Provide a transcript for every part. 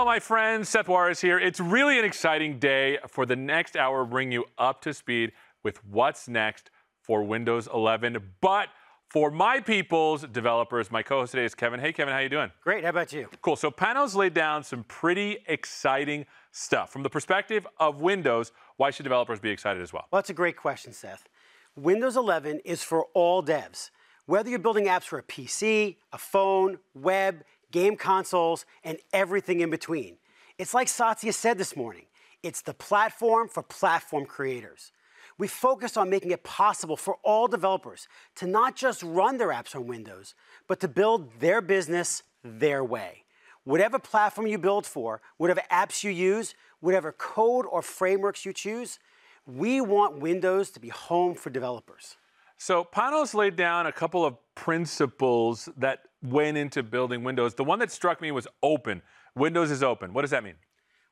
Hello, my friends. Seth Juarez here. It's really an exciting day for the next hour, bring you up to speed with what's next for Windows 11. But for my people's developers, my co-host today is Kevin. Hey, Kevin, how you doing? Great. How about you? Cool. So Panos laid down some pretty exciting stuff from the perspective of Windows. Why should developers be excited as well? Well, that's a great question, Seth. Windows 11 is for all devs. Whether you're building apps for a PC, a phone, web, game consoles, and everything in between. It's like Satya said this morning it's the platform for platform creators. We focused on making it possible for all developers to not just run their apps on Windows, but to build their business their way. Whatever platform you build for, whatever apps you use, whatever code or frameworks you choose, we want Windows to be home for developers. So Panos laid down a couple of principles that went into building Windows. The one that struck me was open. Windows is open. What does that mean?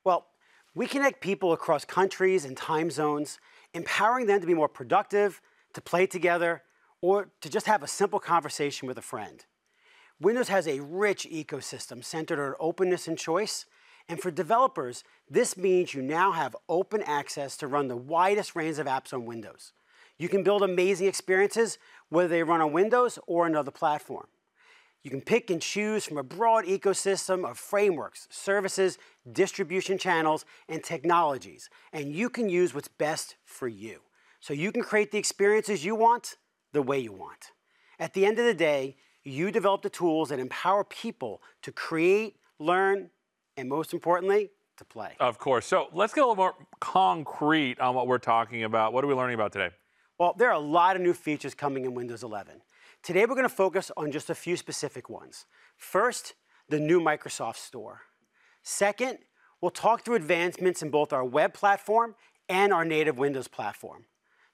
Well, we connect people across countries and time zones, empowering them to be more productive, to play together, or to just have a simple conversation with a friend. Windows has a rich ecosystem centered on openness and choice. And for developers, this means you now have open access to run the widest range of apps on Windows. You can build amazing experiences whether they run on Windows or another platform. You can pick and choose from a broad ecosystem of frameworks, services, distribution channels, and technologies, and you can use what's best for you. So you can create the experiences you want the way you want. At the end of the day, you develop the tools that empower people to create, learn, and most importantly, to play. Of course. So let's get a little more concrete on what we're talking about. What are we learning about today? Well, there are a lot of new features coming in Windows 11. Today, we're going to focus on just a few specific ones. First, the new Microsoft Store. Second, we'll talk through advancements in both our web platform and our native Windows platform.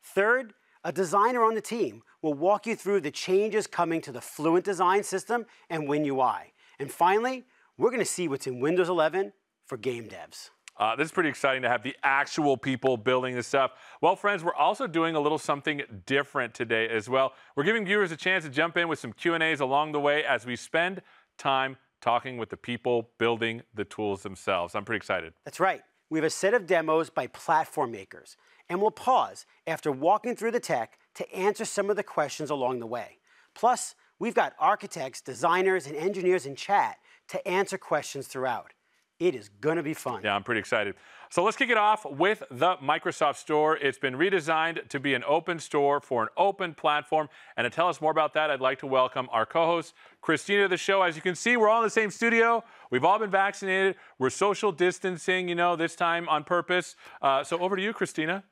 Third, a designer on the team will walk you through the changes coming to the Fluent Design System and WinUI. And finally, we're going to see what's in Windows 11 for game devs. Uh, this is pretty exciting to have the actual people building this stuff. Well, friends, we're also doing a little something different today as well. We're giving viewers a chance to jump in with some Q&As along the way as we spend time talking with the people building the tools themselves. I'm pretty excited. That's right. We have a set of demos by platform makers, and we'll pause after walking through the tech to answer some of the questions along the way. Plus, we've got architects, designers, and engineers in chat to answer questions throughout. It is going to be fun. Yeah, I'm pretty excited. So let's kick it off with the Microsoft Store. It's been redesigned to be an open store for an open platform. And to tell us more about that, I'd like to welcome our co host, Christina, to the show. As you can see, we're all in the same studio. We've all been vaccinated. We're social distancing, you know, this time on purpose. Uh, so over to you, Christina.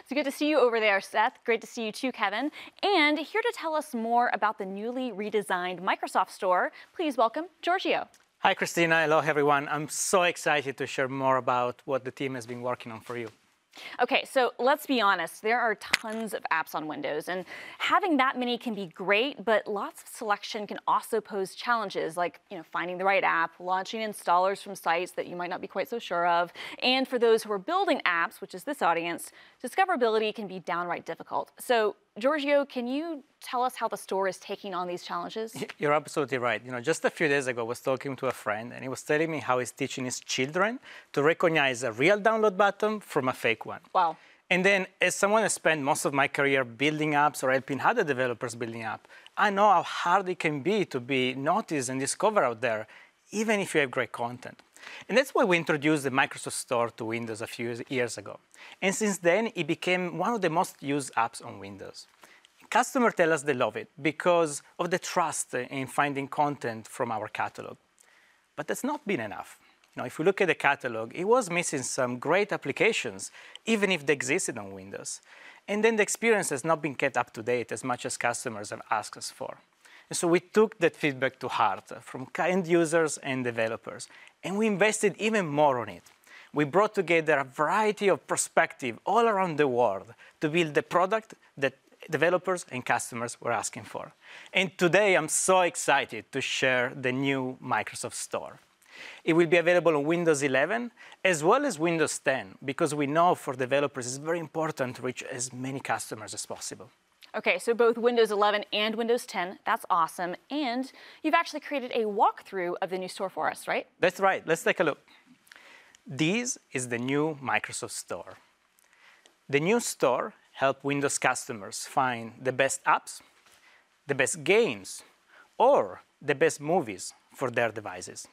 It's good to see you over there, Seth. Great to see you too, Kevin. And here to tell us more about the newly redesigned Microsoft Store, please welcome Giorgio. Hi, Christina. Hello, everyone. I'm so excited to share more about what the team has been working on for you. Okay, so let's be honest, there are tons of apps on Windows, and having that many can be great, but lots of selection can also pose challenges like you know, finding the right app, launching installers from sites that you might not be quite so sure of, and for those who are building apps, which is this audience, discoverability can be downright difficult. So Giorgio, can you tell us how the store is taking on these challenges? You're absolutely right. You know, just a few days ago, I was talking to a friend, and he was telling me how he's teaching his children to recognize a real download button from a fake one. Wow. And then, as someone has spent most of my career building apps or helping other developers building apps, I know how hard it can be to be noticed and discovered out there, even if you have great content. And that's why we introduced the Microsoft Store to Windows a few years ago. And since then, it became one of the most used apps on Windows. Customers tell us they love it because of the trust in finding content from our catalog. But that's not been enough. Now, if we look at the catalog, it was missing some great applications, even if they existed on Windows. And then the experience has not been kept up to date as much as customers have asked us for. And so we took that feedback to heart from end users and developers, and we invested even more on it. We brought together a variety of perspectives all around the world to build the product that developers and customers were asking for. And today I'm so excited to share the new Microsoft Store. It will be available on Windows 11 as well as Windows 10 because we know for developers it's very important to reach as many customers as possible. Okay, so both Windows 11 and Windows 10, that's awesome. And you've actually created a walkthrough of the new store for us, right? That's right. Let's take a look. This is the new Microsoft Store. The new store helps Windows customers find the best apps, the best games, or the best movies for their devices.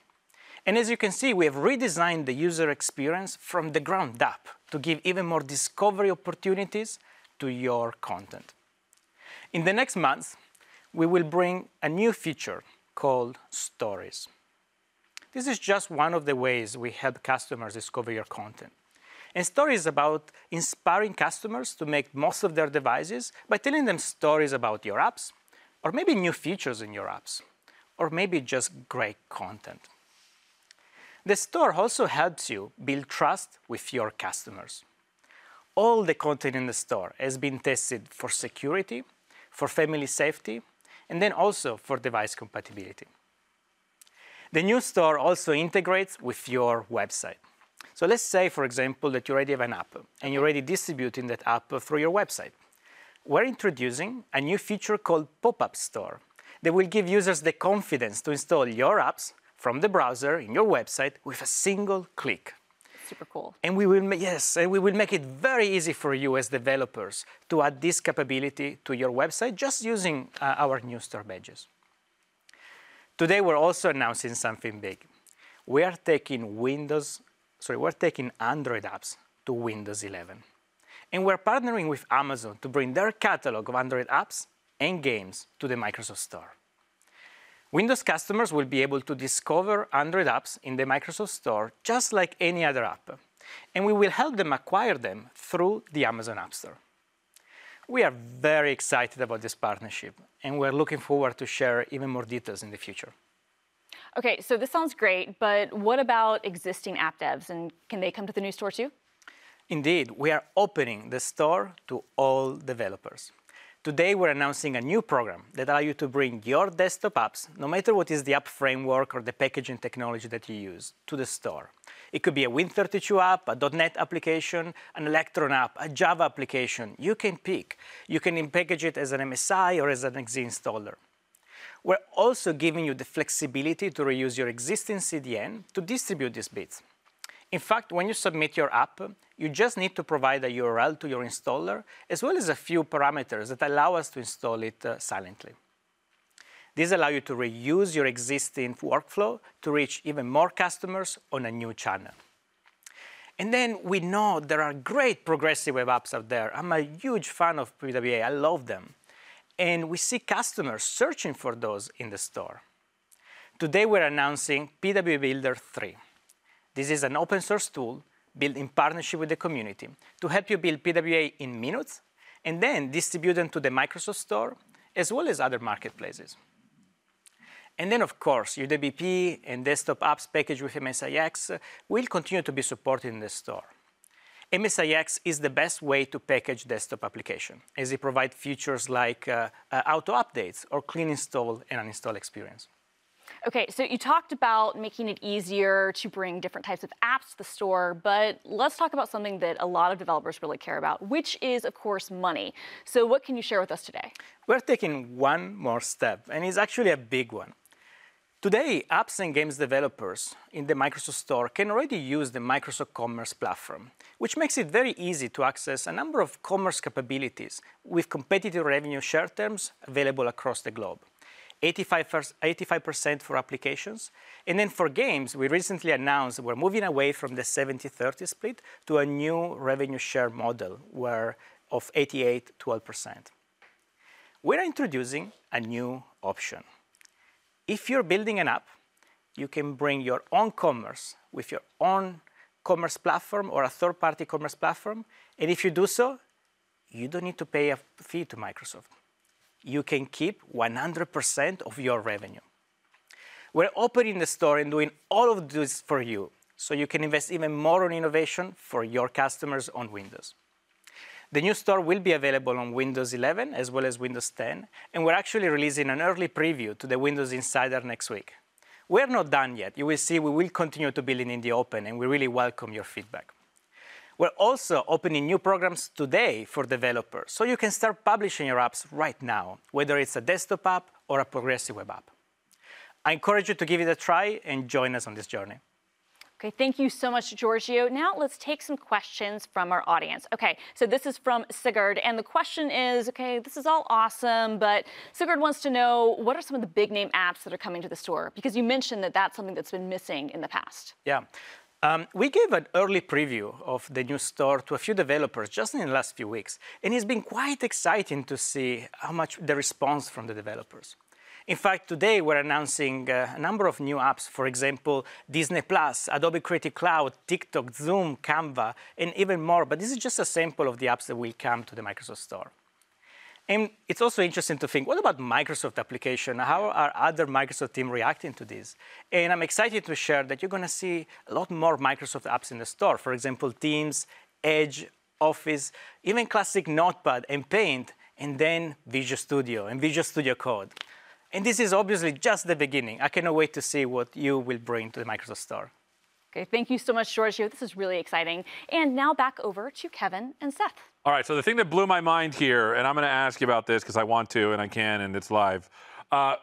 And as you can see, we have redesigned the user experience from the ground up to give even more discovery opportunities to your content. In the next months, we will bring a new feature called Stories. This is just one of the ways we help customers discover your content. And Stories is about inspiring customers to make most of their devices by telling them stories about your apps, or maybe new features in your apps, or maybe just great content. The store also helps you build trust with your customers. All the content in the store has been tested for security, for family safety, and then also for device compatibility. The new store also integrates with your website. So let's say, for example, that you already have an app and you're already distributing that app through your website. We're introducing a new feature called Pop-up Store that will give users the confidence to install your apps from the browser in your website with a single click. Super cool. And we will, yes, and we will make it very easy for you as developers to add this capability to your website just using uh, our new store badges. Today, we're also announcing something big. We are taking Windows, sorry, we're taking Android apps to Windows 11. And we're partnering with Amazon to bring their catalog of Android apps and games to the Microsoft Store. Windows customers will be able to discover Android apps in the Microsoft Store just like any other app, and we will help them acquire them through the Amazon App Store. We are very excited about this partnership, and we're looking forward to share even more details in the future. Okay, so this sounds great, but what about existing app devs, and can they come to the new store too? Indeed, we are opening the store to all developers. Today, we're announcing a new program that allows you to bring your desktop apps, no matter what is the app framework or the packaging technology that you use, to the store. It could be a Win32 app, a .NET application, an Electron app, a Java application. You can pick. You can package it as an MSI or as an exe installer. We're also giving you the flexibility to reuse your existing CDN to distribute these bits. In fact, when you submit your app, you just need to provide a URL to your installer, as well as a few parameters that allow us to install it uh, silently. These allow you to reuse your existing workflow to reach even more customers on a new channel. And then we know there are great progressive web apps out there. I'm a huge fan of PWA, I love them. And we see customers searching for those in the store. Today we're announcing PWA Builder 3. This is an open source tool built in partnership with the community to help you build PWA in minutes and then distribute them to the Microsoft Store as well as other marketplaces. And then, of course, UWP and desktop apps packaged with MSIX will continue to be supported in the store. MSIX is the best way to package desktop application, as it provides features like uh, uh, auto updates or clean install and uninstall experience. Okay, so you talked about making it easier to bring different types of apps to the store, but let's talk about something that a lot of developers really care about, which is, of course, money. So, what can you share with us today? We're taking one more step, and it's actually a big one. Today, apps and games developers in the Microsoft Store can already use the Microsoft Commerce platform, which makes it very easy to access a number of commerce capabilities with competitive revenue share terms available across the globe. 85% for applications. And then for games, we recently announced we're moving away from the 70-30 split to a new revenue share model where of 88-12%. We're introducing a new option. If you're building an app, you can bring your own commerce with your own commerce platform or a third-party commerce platform. And if you do so, you don't need to pay a fee to Microsoft you can keep 100% of your revenue. We're opening the store and doing all of this for you, so you can invest even more on innovation for your customers on Windows. The new store will be available on Windows 11 as well as Windows 10, and we're actually releasing an early preview to the Windows Insider next week. We're not done yet. You will see we will continue to build in the open, and we really welcome your feedback. We're also opening new programs today for developers, so you can start publishing your apps right now, whether it's a desktop app or a progressive web app. I encourage you to give it a try and join us on this journey. Okay, thank you so much, Giorgio. Now let's take some questions from our audience. Okay, so this is from Sigurd, and the question is, okay, this is all awesome, but Sigurd wants to know what are some of the big name apps that are coming to the store? Because you mentioned that that's something that's been missing in the past. Yeah. Um, we gave an early preview of the new store to a few developers just in the last few weeks, and it's been quite exciting to see how much the response from the developers. In fact, today we're announcing uh, a number of new apps, for example, Disney Plus, Adobe Creative Cloud, TikTok, Zoom, Canva, and even more. But this is just a sample of the apps that will come to the Microsoft Store. And it's also interesting to think, what about Microsoft application? How are other Microsoft team reacting to this? And I'm excited to share that you're going to see a lot more Microsoft apps in the store. For example, Teams, Edge, Office, even classic Notepad and Paint, and then Visual Studio and Visual Studio Code. And this is obviously just the beginning. I cannot wait to see what you will bring to the Microsoft Store. Okay, thank you so much, Giorgio. This is really exciting. And now back over to Kevin and Seth. All right, so the thing that blew my mind here, and I'm going to ask you about this because I want to and I can and it's live. Uh,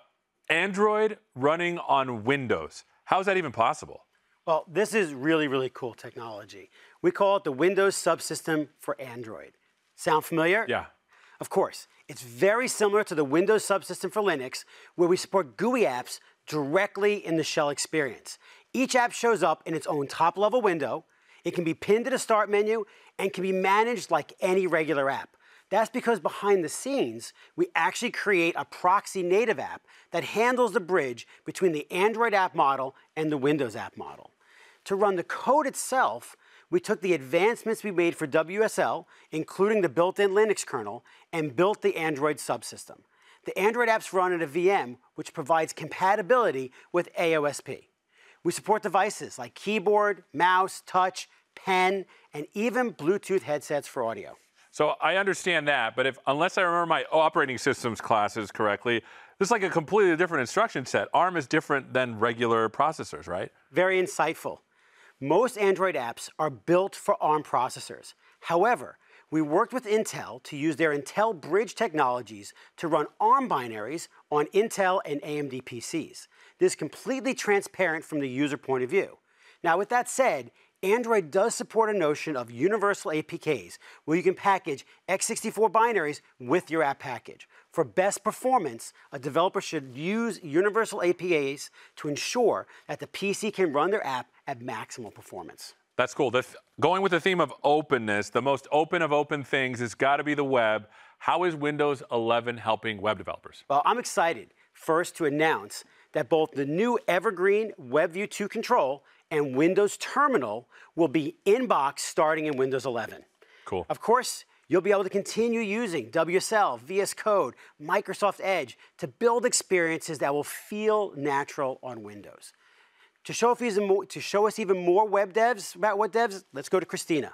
Android running on Windows. How is that even possible? Well, this is really, really cool technology. We call it the Windows subsystem for Android. Sound familiar? Yeah. Of course, it's very similar to the Windows subsystem for Linux, where we support GUI apps directly in the shell experience. Each app shows up in its own top level window. It can be pinned to the start menu and can be managed like any regular app. That's because behind the scenes, we actually create a proxy native app that handles the bridge between the Android app model and the Windows app model. To run the code itself, we took the advancements we made for WSL, including the built-in Linux kernel, and built the Android subsystem. The Android apps run in a VM, which provides compatibility with AOSP. We support devices like keyboard, mouse, touch, pen, and even Bluetooth headsets for audio. So I understand that, but if unless I remember my operating systems classes correctly, this is like a completely different instruction set. ARM is different than regular processors, right? Very insightful. Most Android apps are built for ARM processors. However, we worked with Intel to use their Intel Bridge technologies to run ARM binaries on Intel and AMD PCs. This is completely transparent from the user point of view. Now, with that said, Android does support a notion of universal APKs, where you can package x64 binaries with your app package. For best performance, a developer should use universal APKs to ensure that the PC can run their app at maximal performance. That's cool. Going with the theme of openness, the most open of open things has got to be the web. How is Windows 11 helping web developers? Well, I'm excited first to announce that both the new Evergreen WebView 2 control and Windows Terminal will be in box starting in Windows 11. Cool. Of course, you'll be able to continue using WSL, VS Code, Microsoft Edge to build experiences that will feel natural on Windows. To show, more, to show us even more web devs about what devs, let's go to Christina.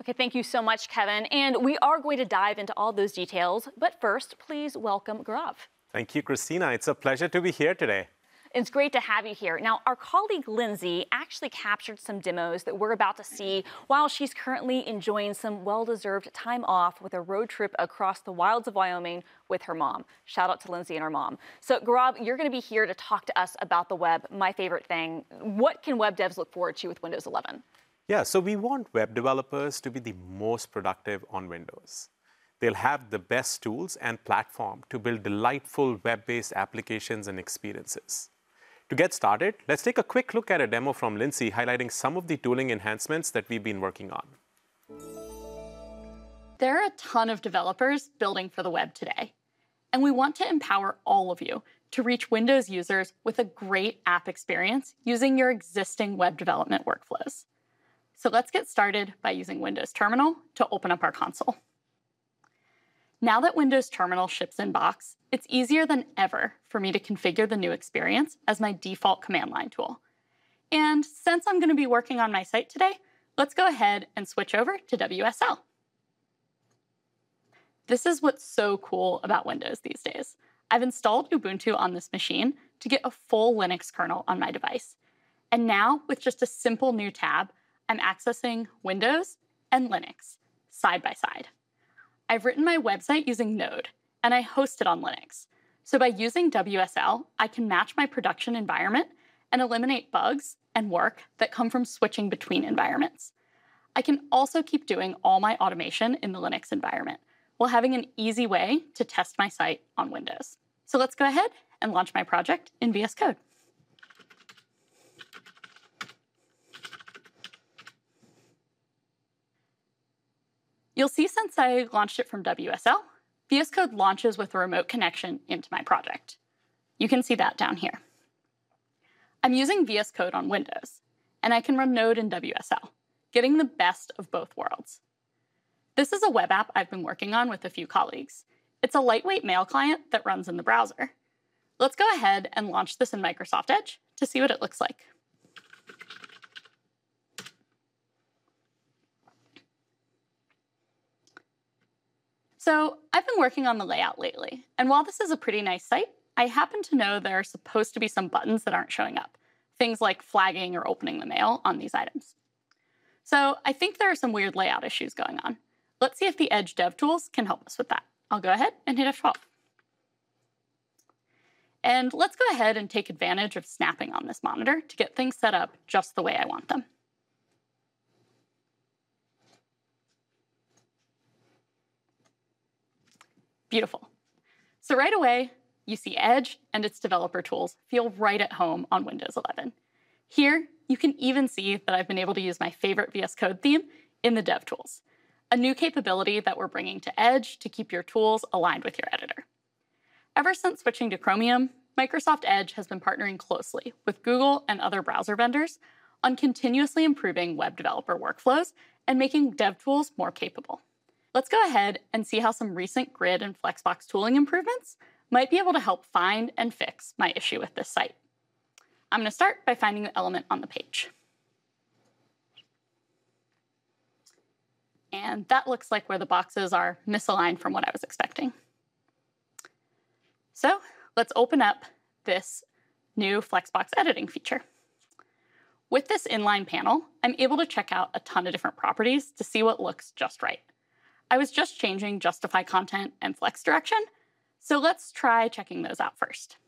Okay, thank you so much, Kevin. And we are going to dive into all those details. But first, please welcome Gaurav. Thank you, Christina. It's a pleasure to be here today. It's great to have you here. Now, our colleague Lindsay actually captured some demos that we're about to see while she's currently enjoying some well deserved time off with a road trip across the wilds of Wyoming with her mom. Shout out to Lindsay and her mom. So, Gaurav, you're going to be here to talk to us about the web, my favorite thing. What can web devs look forward to with Windows 11? Yeah, so we want web developers to be the most productive on Windows. They'll have the best tools and platform to build delightful web based applications and experiences. To get started, let's take a quick look at a demo from Lindsay highlighting some of the tooling enhancements that we've been working on. There are a ton of developers building for the web today, and we want to empower all of you to reach Windows users with a great app experience using your existing web development workflows. So let's get started by using Windows Terminal to open up our console. Now that Windows Terminal ships in box, it's easier than ever for me to configure the new experience as my default command line tool. And since I'm going to be working on my site today, let's go ahead and switch over to WSL. This is what's so cool about Windows these days. I've installed Ubuntu on this machine to get a full Linux kernel on my device. And now, with just a simple new tab, I'm accessing Windows and Linux side by side. I've written my website using Node, and I host it on Linux. So by using WSL, I can match my production environment and eliminate bugs and work that come from switching between environments. I can also keep doing all my automation in the Linux environment while having an easy way to test my site on Windows. So let's go ahead and launch my project in VS Code. You'll see since I launched it from WSL, VS Code launches with a remote connection into my project. You can see that down here. I'm using VS Code on Windows, and I can run Node in WSL, getting the best of both worlds. This is a web app I've been working on with a few colleagues. It's a lightweight mail client that runs in the browser. Let's go ahead and launch this in Microsoft Edge to see what it looks like. So I've been working on the layout lately, and while this is a pretty nice site, I happen to know there are supposed to be some buttons that aren't showing up, things like flagging or opening the mail on these items. So I think there are some weird layout issues going on. Let's see if the Edge DevTools can help us with that. I'll go ahead and hit F12. And let's go ahead and take advantage of snapping on this monitor to get things set up just the way I want them. Beautiful. So right away, you see Edge and its developer tools feel right at home on Windows 11. Here, you can even see that I've been able to use my favorite VS Code theme in the DevTools, a new capability that we're bringing to Edge to keep your tools aligned with your editor. Ever since switching to Chromium, Microsoft Edge has been partnering closely with Google and other browser vendors on continuously improving web developer workflows and making DevTools more capable. Let's go ahead and see how some recent grid and Flexbox tooling improvements might be able to help find and fix my issue with this site. I'm going to start by finding the element on the page. And that looks like where the boxes are misaligned from what I was expecting. So let's open up this new Flexbox editing feature. With this inline panel, I'm able to check out a ton of different properties to see what looks just right. I was just changing justify content and flex direction, so let's try checking those out first.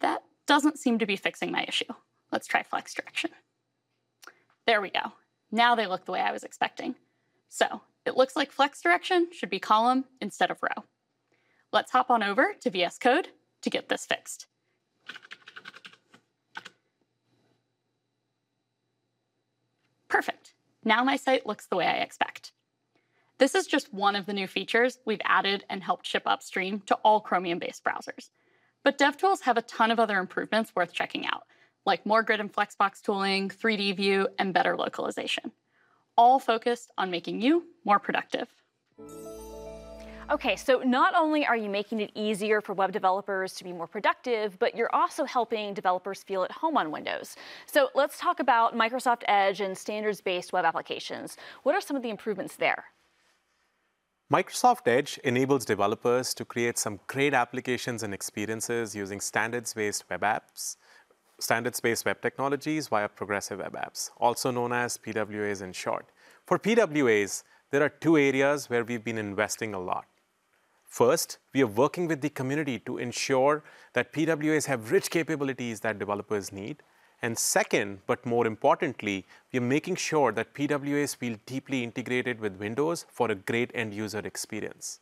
That doesn't seem to be fixing my issue. Let's try flex direction. There we go. Now they look the way I was expecting. So it looks like flex direction should be column instead of row. Let's hop on over to VS Code to get this fixed. Perfect. Now my site looks the way I expect. This is just one of the new features we've added and helped ship upstream to all Chromium-based browsers. But DevTools have a ton of other improvements worth checking out, like more grid and flexbox tooling, 3D view, and better localization, all focused on making you more productive. Okay, so not only are you making it easier for web developers to be more productive, but you're also helping developers feel at home on Windows. So let's talk about Microsoft Edge and standards-based web applications. What are some of the improvements there? Microsoft Edge enables developers to create some great applications and experiences using standards-based web apps, standards-based web technologies via progressive web apps, also known as PWAs in short. For PWAs, there are two areas where we've been investing a lot. First, we are working with the community to ensure that PWAs have rich capabilities that developers need. And second, but more importantly, we are making sure that PWAs feel deeply integrated with Windows for a great end user experience.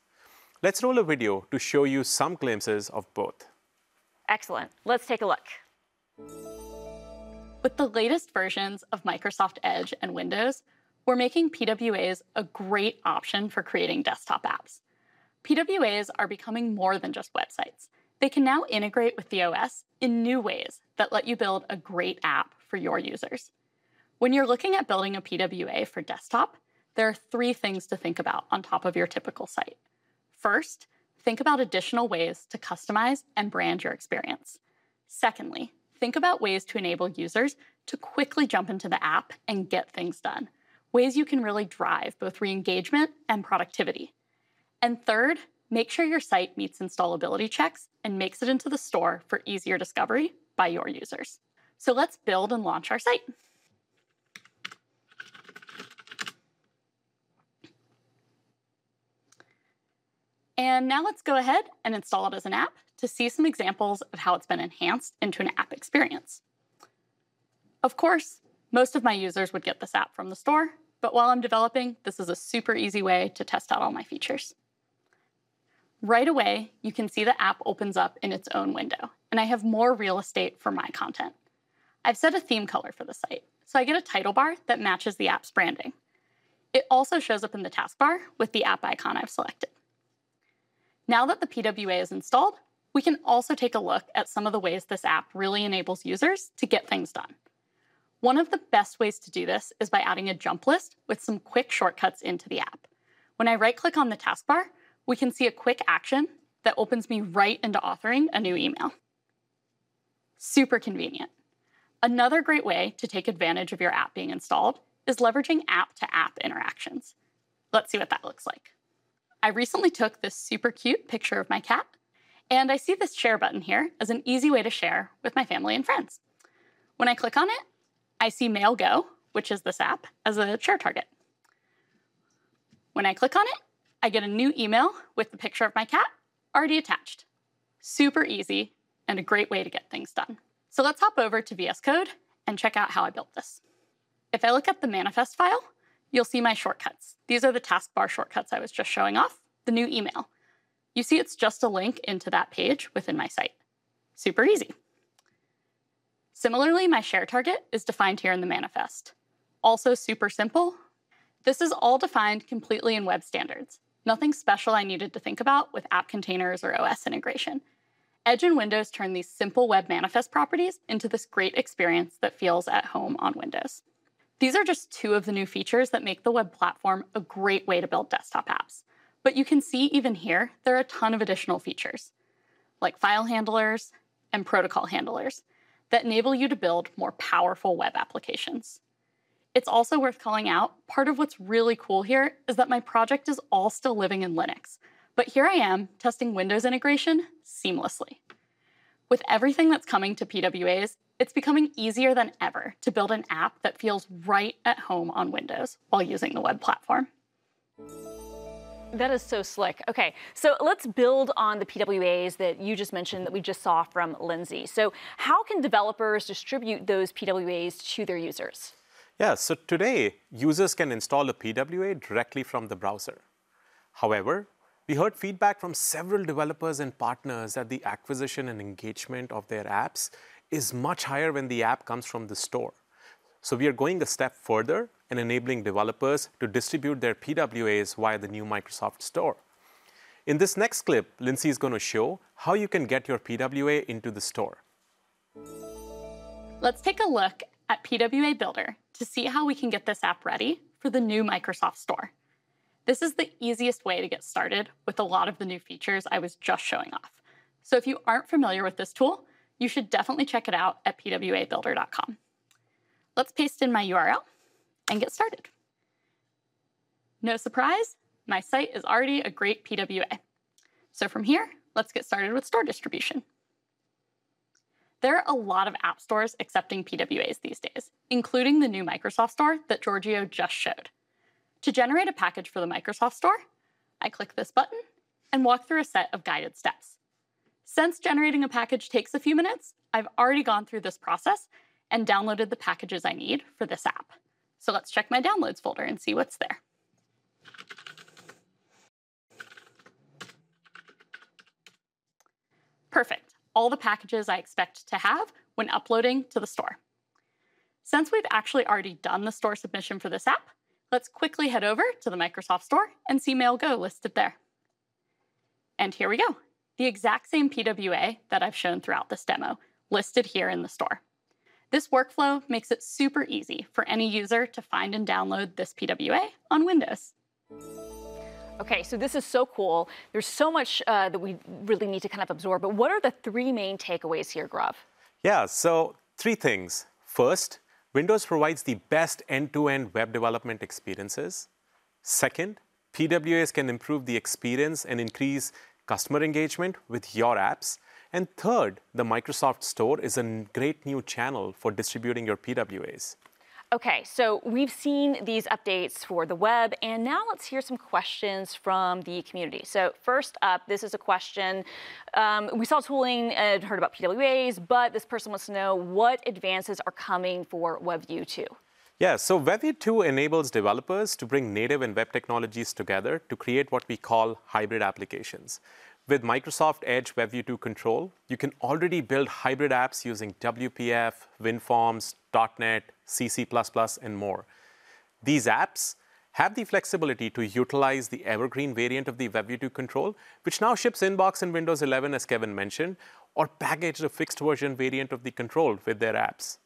Let's roll a video to show you some glimpses of both. Excellent. Let's take a look. With the latest versions of Microsoft Edge and Windows, we're making PWAs a great option for creating desktop apps. PWAs are becoming more than just websites. They can now integrate with the OS in new ways that let you build a great app for your users. When you're looking at building a PWA for desktop, there are three things to think about on top of your typical site. First, think about additional ways to customize and brand your experience. Secondly, think about ways to enable users to quickly jump into the app and get things done, ways you can really drive both re engagement and productivity. And third, make sure your site meets installability checks and makes it into the store for easier discovery by your users. So let's build and launch our site. And now let's go ahead and install it as an app to see some examples of how it's been enhanced into an app experience. Of course, most of my users would get this app from the store, but while I'm developing, this is a super easy way to test out all my features. Right away, you can see the app opens up in its own window, and I have more real estate for my content. I've set a theme color for the site, so I get a title bar that matches the app's branding. It also shows up in the taskbar with the app icon I've selected. Now that the PWA is installed, we can also take a look at some of the ways this app really enables users to get things done. One of the best ways to do this is by adding a jump list with some quick shortcuts into the app. When I right click on the taskbar, we can see a quick action that opens me right into authoring a new email. Super convenient. Another great way to take advantage of your app being installed is leveraging app to app interactions. Let's see what that looks like. I recently took this super cute picture of my cat, and I see this share button here as an easy way to share with my family and friends. When I click on it, I see MailGo, which is this app, as a share target. When I click on it, I get a new email with the picture of my cat already attached. Super easy and a great way to get things done. So let's hop over to VS Code and check out how I built this. If I look at the manifest file, you'll see my shortcuts. These are the taskbar shortcuts I was just showing off, the new email. You see it's just a link into that page within my site. Super easy. Similarly, my share target is defined here in the manifest. Also super simple. This is all defined completely in web standards. Nothing special I needed to think about with app containers or OS integration. Edge and Windows turn these simple web manifest properties into this great experience that feels at home on Windows. These are just two of the new features that make the web platform a great way to build desktop apps. But you can see even here, there are a ton of additional features, like file handlers and protocol handlers, that enable you to build more powerful web applications. It's also worth calling out, part of what's really cool here is that my project is all still living in Linux, but here I am testing Windows integration seamlessly. With everything that's coming to PWAs, it's becoming easier than ever to build an app that feels right at home on Windows while using the web platform. That is so slick. Okay, so let's build on the PWAs that you just mentioned that we just saw from Lindsay. So, how can developers distribute those PWAs to their users? Yeah, so today, users can install a PWA directly from the browser. However, we heard feedback from several developers and partners that the acquisition and engagement of their apps is much higher when the app comes from the store. So we are going a step further and enabling developers to distribute their PWAs via the new Microsoft Store. In this next clip, Lindsay is going to show how you can get your PWA into the store. Let's take a look at PWA Builder to see how we can get this app ready for the new Microsoft Store. This is the easiest way to get started with a lot of the new features I was just showing off. So if you aren't familiar with this tool, you should definitely check it out at pwabuilder.com. Let's paste in my URL and get started. No surprise, my site is already a great PWA. So from here, let's get started with store distribution. There are a lot of app stores accepting PWAs these days, including the new Microsoft Store that Giorgio just showed. To generate a package for the Microsoft Store, I click this button and walk through a set of guided steps. Since generating a package takes a few minutes, I've already gone through this process and downloaded the packages I need for this app. So let's check my downloads folder and see what's there. Perfect, all the packages I expect to have when uploading to the store. Since we've actually already done the store submission for this app, let's quickly head over to the Microsoft Store and see Mail Go listed there. And here we go, the exact same PWA that I've shown throughout this demo, listed here in the store. This workflow makes it super easy for any user to find and download this PWA on Windows. Okay, so this is so cool. There's so much uh, that we really need to kind of absorb, but what are the three main takeaways here, Gaurav? Yeah, so three things. First, Windows provides the best end-to-end web development experiences. Second, PWAs can improve the experience and increase customer engagement with your apps. And third, the Microsoft Store is a great new channel for distributing your PWAs. Okay, so we've seen these updates for the web, and now let's hear some questions from the community. So first up, this is a question. Um, we saw tooling and heard about PWAs, but this person wants to know what advances are coming for WebView 2. Yeah, so WebView 2 enables developers to bring native and web technologies together to create what we call hybrid applications. With Microsoft Edge WebView 2 Control, you can already build hybrid apps using WPF, WinForms, .NET, CC++, and more. These apps have the flexibility to utilize the evergreen variant of the WebView 2 control, which now ships inbox in Windows 11, as Kevin mentioned, or package the fixed version variant of the control with their apps.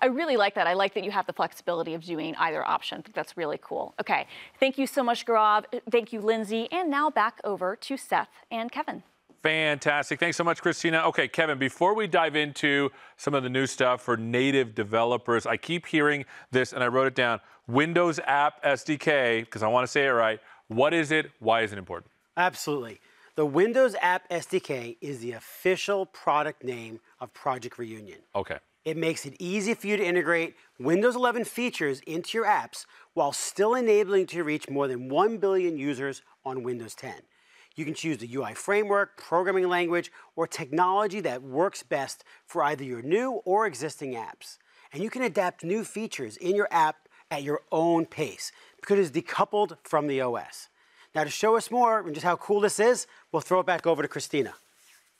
I really like that. I like that you have the flexibility of doing either option. I think that's really cool. Okay, thank you so much, Gaurav. Thank you, Lindsay. And now back over to Seth and Kevin. Fantastic. Thanks so much, Christina. Okay, Kevin, before we dive into some of the new stuff for native developers, I keep hearing this and I wrote it down Windows App SDK, because I want to say it right. What is it? Why is it important? Absolutely. The Windows App SDK is the official product name of Project Reunion. Okay. It makes it easy for you to integrate Windows 11 features into your apps while still enabling to reach more than 1 billion users on Windows 10. You can choose the UI framework, programming language, or technology that works best for either your new or existing apps. And you can adapt new features in your app at your own pace because it's decoupled from the OS. Now, to show us more and just how cool this is, we'll throw it back over to Christina.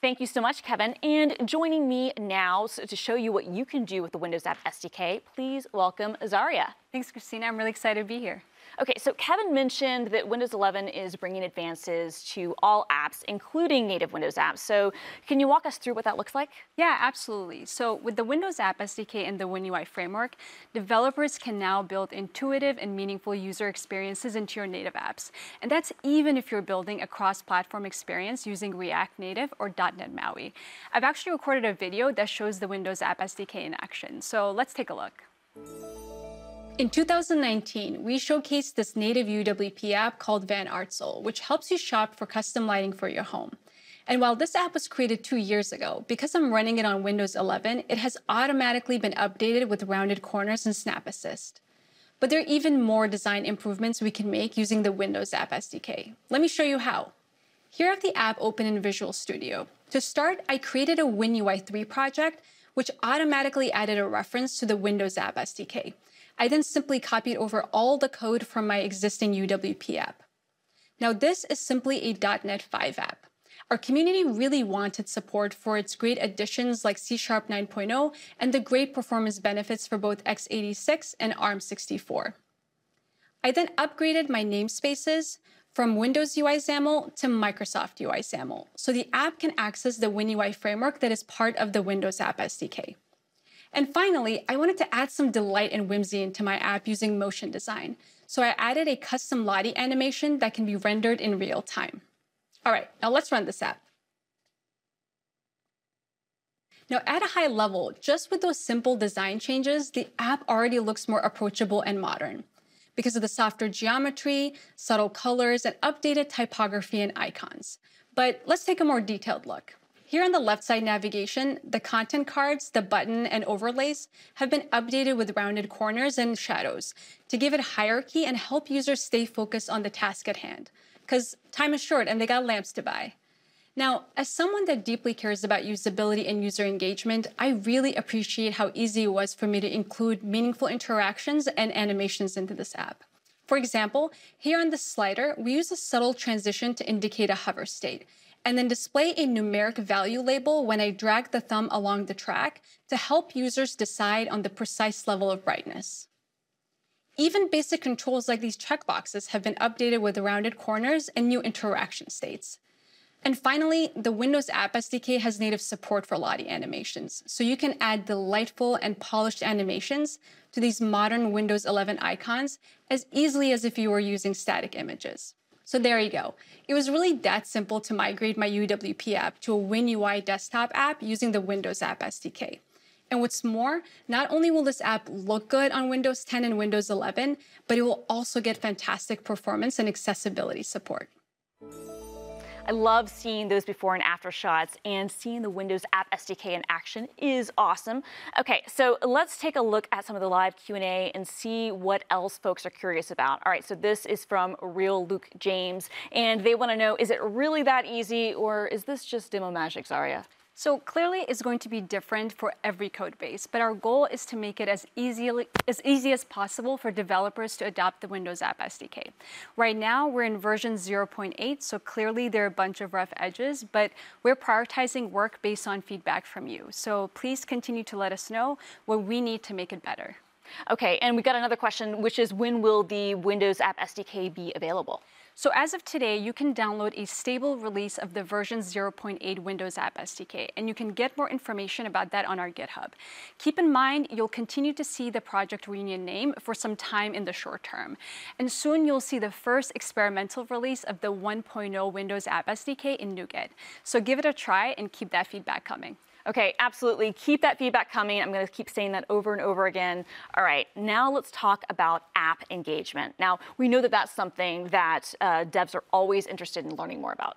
Thank you so much, Kevin. And joining me now to show you what you can do with the Windows App SDK, please welcome Azaria. Thanks, Christina. I'm really excited to be here. Okay, so Kevin mentioned that Windows 11 is bringing advances to all apps, including native Windows apps. So can you walk us through what that looks like? Yeah, absolutely. So with the Windows App SDK and the WinUI framework, developers can now build intuitive and meaningful user experiences into your native apps. And that's even if you're building a cross-platform experience using React Native or .NET MAUI. I've actually recorded a video that shows the Windows App SDK in action. So let's take a look. In 2019, we showcased this native UWP app called VanArsdel, which helps you shop for custom lighting for your home. And while this app was created two years ago, because I'm running it on Windows 11, it has automatically been updated with rounded corners and Snap Assist. But there are even more design improvements we can make using the Windows App SDK. Let me show you how. Here I have the app open in Visual Studio. To start, I created a WinUI 3 project, which automatically added a reference to the Windows App SDK. I then simply copied over all the code from my existing UWP app. Now this is simply a .NET 5 app. Our community really wanted support for its great additions like C Sharp 9.0 and the great performance benefits for both x86 and ARM64. I then upgraded my namespaces from Windows UI XAML to Microsoft UI XAML, so the app can access the WinUI framework that is part of the Windows App SDK. And finally, I wanted to add some delight and whimsy into my app using motion design. So I added a custom Lottie animation that can be rendered in real time. All right, now let's run this app. Now, at a high level, just with those simple design changes, the app already looks more approachable and modern because of the softer geometry, subtle colors, and updated typography and icons. But let's take a more detailed look. Here on the left side navigation, the content cards, the button, and overlays have been updated with rounded corners and shadows to give it hierarchy and help users stay focused on the task at hand. Because time is short and they got lamps to buy. Now, as someone that deeply cares about usability and user engagement, I really appreciate how easy it was for me to include meaningful interactions and animations into this app. For example, here on the slider, we use a subtle transition to indicate a hover state, and then display a numeric value label when I drag the thumb along the track to help users decide on the precise level of brightness. Even basic controls like these checkboxes have been updated with rounded corners and new interaction states. And finally, the Windows App SDK has native support for Lottie animations, so you can add delightful and polished animations to these modern Windows 11 icons as easily as if you were using static images. So there you go. It was really that simple to migrate my UWP app to a WinUI desktop app using the Windows App SDK. And what's more, not only will this app look good on Windows 10 and Windows 11, but it will also get fantastic performance and accessibility support. I love seeing those before and after shots, and seeing the Windows App SDK in action is awesome. Okay, so let's take a look at some of the live Q&A and see what else folks are curious about. All right, so this is from Real Luke James, and they want to know, is it really that easy, or is this just demo magic, Zaria? So clearly it's going to be different for every code base, but our goal is to make it as easy, as easy as possible for developers to adopt the Windows App SDK. Right now we're in version 0.8, so clearly there are a bunch of rough edges, but we're prioritizing work based on feedback from you. So please continue to let us know what we need to make it better. Okay, and we got another question, which is when will the Windows App SDK be available? So as of today, you can download a stable release of the version 0.8 Windows App SDK, and you can get more information about that on our GitHub. Keep in mind, you'll continue to see the project reunion name for some time in the short term. And soon you'll see the first experimental release of the 1.0 Windows App SDK in NuGet. So give it a try and keep that feedback coming. Okay, absolutely. Keep that feedback coming. I'm going to keep saying that over and over again. All right, now let's talk about app engagement. Now, we know that that's something that uh, devs are always interested in learning more about.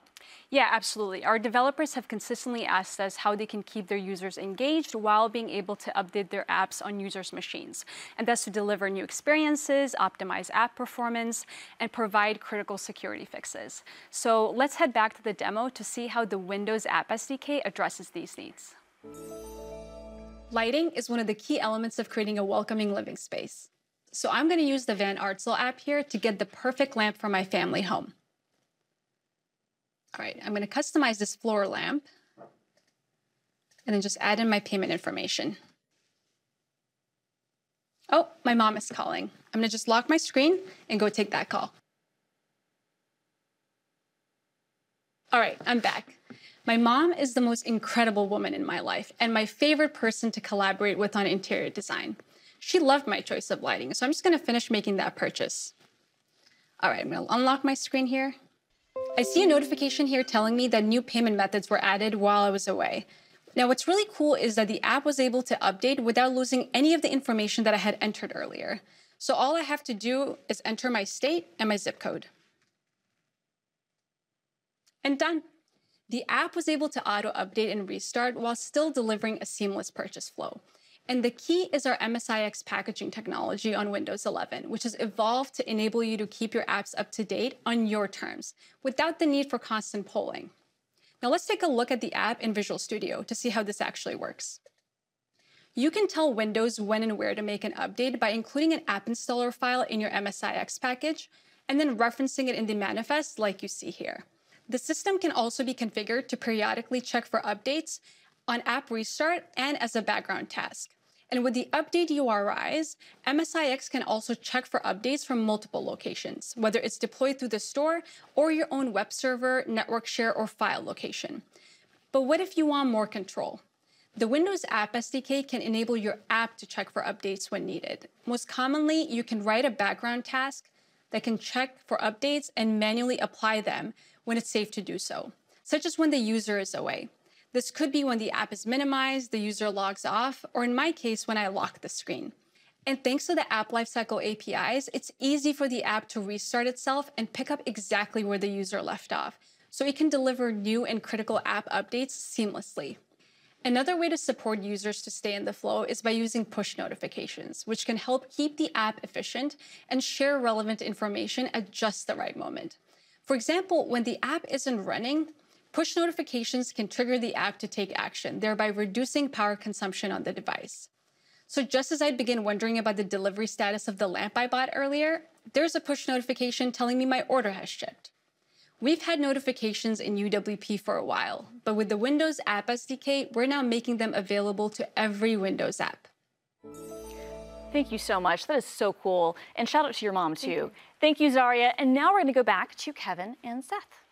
Yeah, absolutely. Our developers have consistently asked us how they can keep their users engaged while being able to update their apps on users' machines. And that's to deliver new experiences, optimize app performance, and provide critical security fixes. So let's head back to the demo to see how the Windows App SDK addresses these needs. Lighting is one of the key elements of creating a welcoming living space. So I'm going to use the VanArsdel app here to get the perfect lamp for my family home. All right, I'm going to customize this floor lamp and then just add in my payment information. Oh, my mom is calling. I'm going to just lock my screen and go take that call. All right, I'm back. My mom is the most incredible woman in my life and my favorite person to collaborate with on interior design. She loved my choice of lighting, so I'm just gonna finish making that purchase. All right, I'm gonna unlock my screen here. I see a notification here telling me that new payment methods were added while I was away. Now, what's really cool is that the app was able to update without losing any of the information that I had entered earlier. So all I have to do is enter my state and my zip code. And done. The app was able to auto update and restart while still delivering a seamless purchase flow. And the key is our MSIX packaging technology on Windows 11, which has evolved to enable you to keep your apps up to date on your terms without the need for constant polling. Now let's take a look at the app in Visual Studio to see how this actually works. You can tell Windows when and where to make an update by including an app installer file in your MSIX package and then referencing it in the manifest like you see here. The system can also be configured to periodically check for updates on app restart and as a background task. And with the update URIs, MSIX can also check for updates from multiple locations, whether it's deployed through the store or your own web server, network share, or file location. But what if you want more control? The Windows App SDK can enable your app to check for updates when needed. Most commonly, you can write a background task that can check for updates and manually apply them when it's safe to do so, such as when the user is away. This could be when the app is minimized, the user logs off, or in my case, when I lock the screen. And thanks to the App Lifecycle APIs, it's easy for the app to restart itself and pick up exactly where the user left off, so it can deliver new and critical app updates seamlessly. Another way to support users to stay in the flow is by using push notifications, which can help keep the app efficient and share relevant information at just the right moment. For example, when the app isn't running, push notifications can trigger the app to take action, thereby reducing power consumption on the device. So just as I'd begin wondering about the delivery status of the lamp I bought earlier, there's a push notification telling me my order has shipped. We've had notifications in UWP for a while, but with the Windows App SDK, we're now making them available to every Windows app. Thank you so much. That is so cool. And shout out to your mom, too. Thank you, Zaria. And now we're going to go back to Kevin and Seth.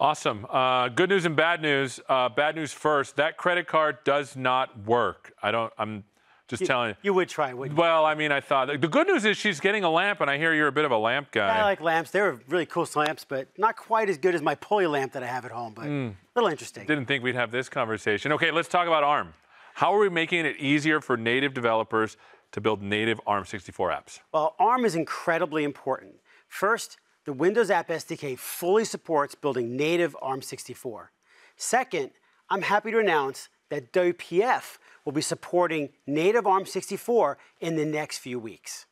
Awesome. Uh, good news and bad news. Uh, bad news first. That credit card does not work. I don't. I'm just you, telling you. You would try, wouldn't you? Well, I mean, I thought the good news is she's getting a lamp, and I hear you're a bit of a lamp guy. I like lamps. They're really cool lamps, but not quite as good as my pulley lamp that I have at home. But mm. a little interesting. Didn't think we'd have this conversation. Okay, let's talk about ARM. How are we making it easier for native developers to build native ARM64 apps? Well, ARM is incredibly important. First, the Windows App SDK fully supports building native ARM64. Second, I'm happy to announce that WPF will be supporting native ARM64 in the next few weeks.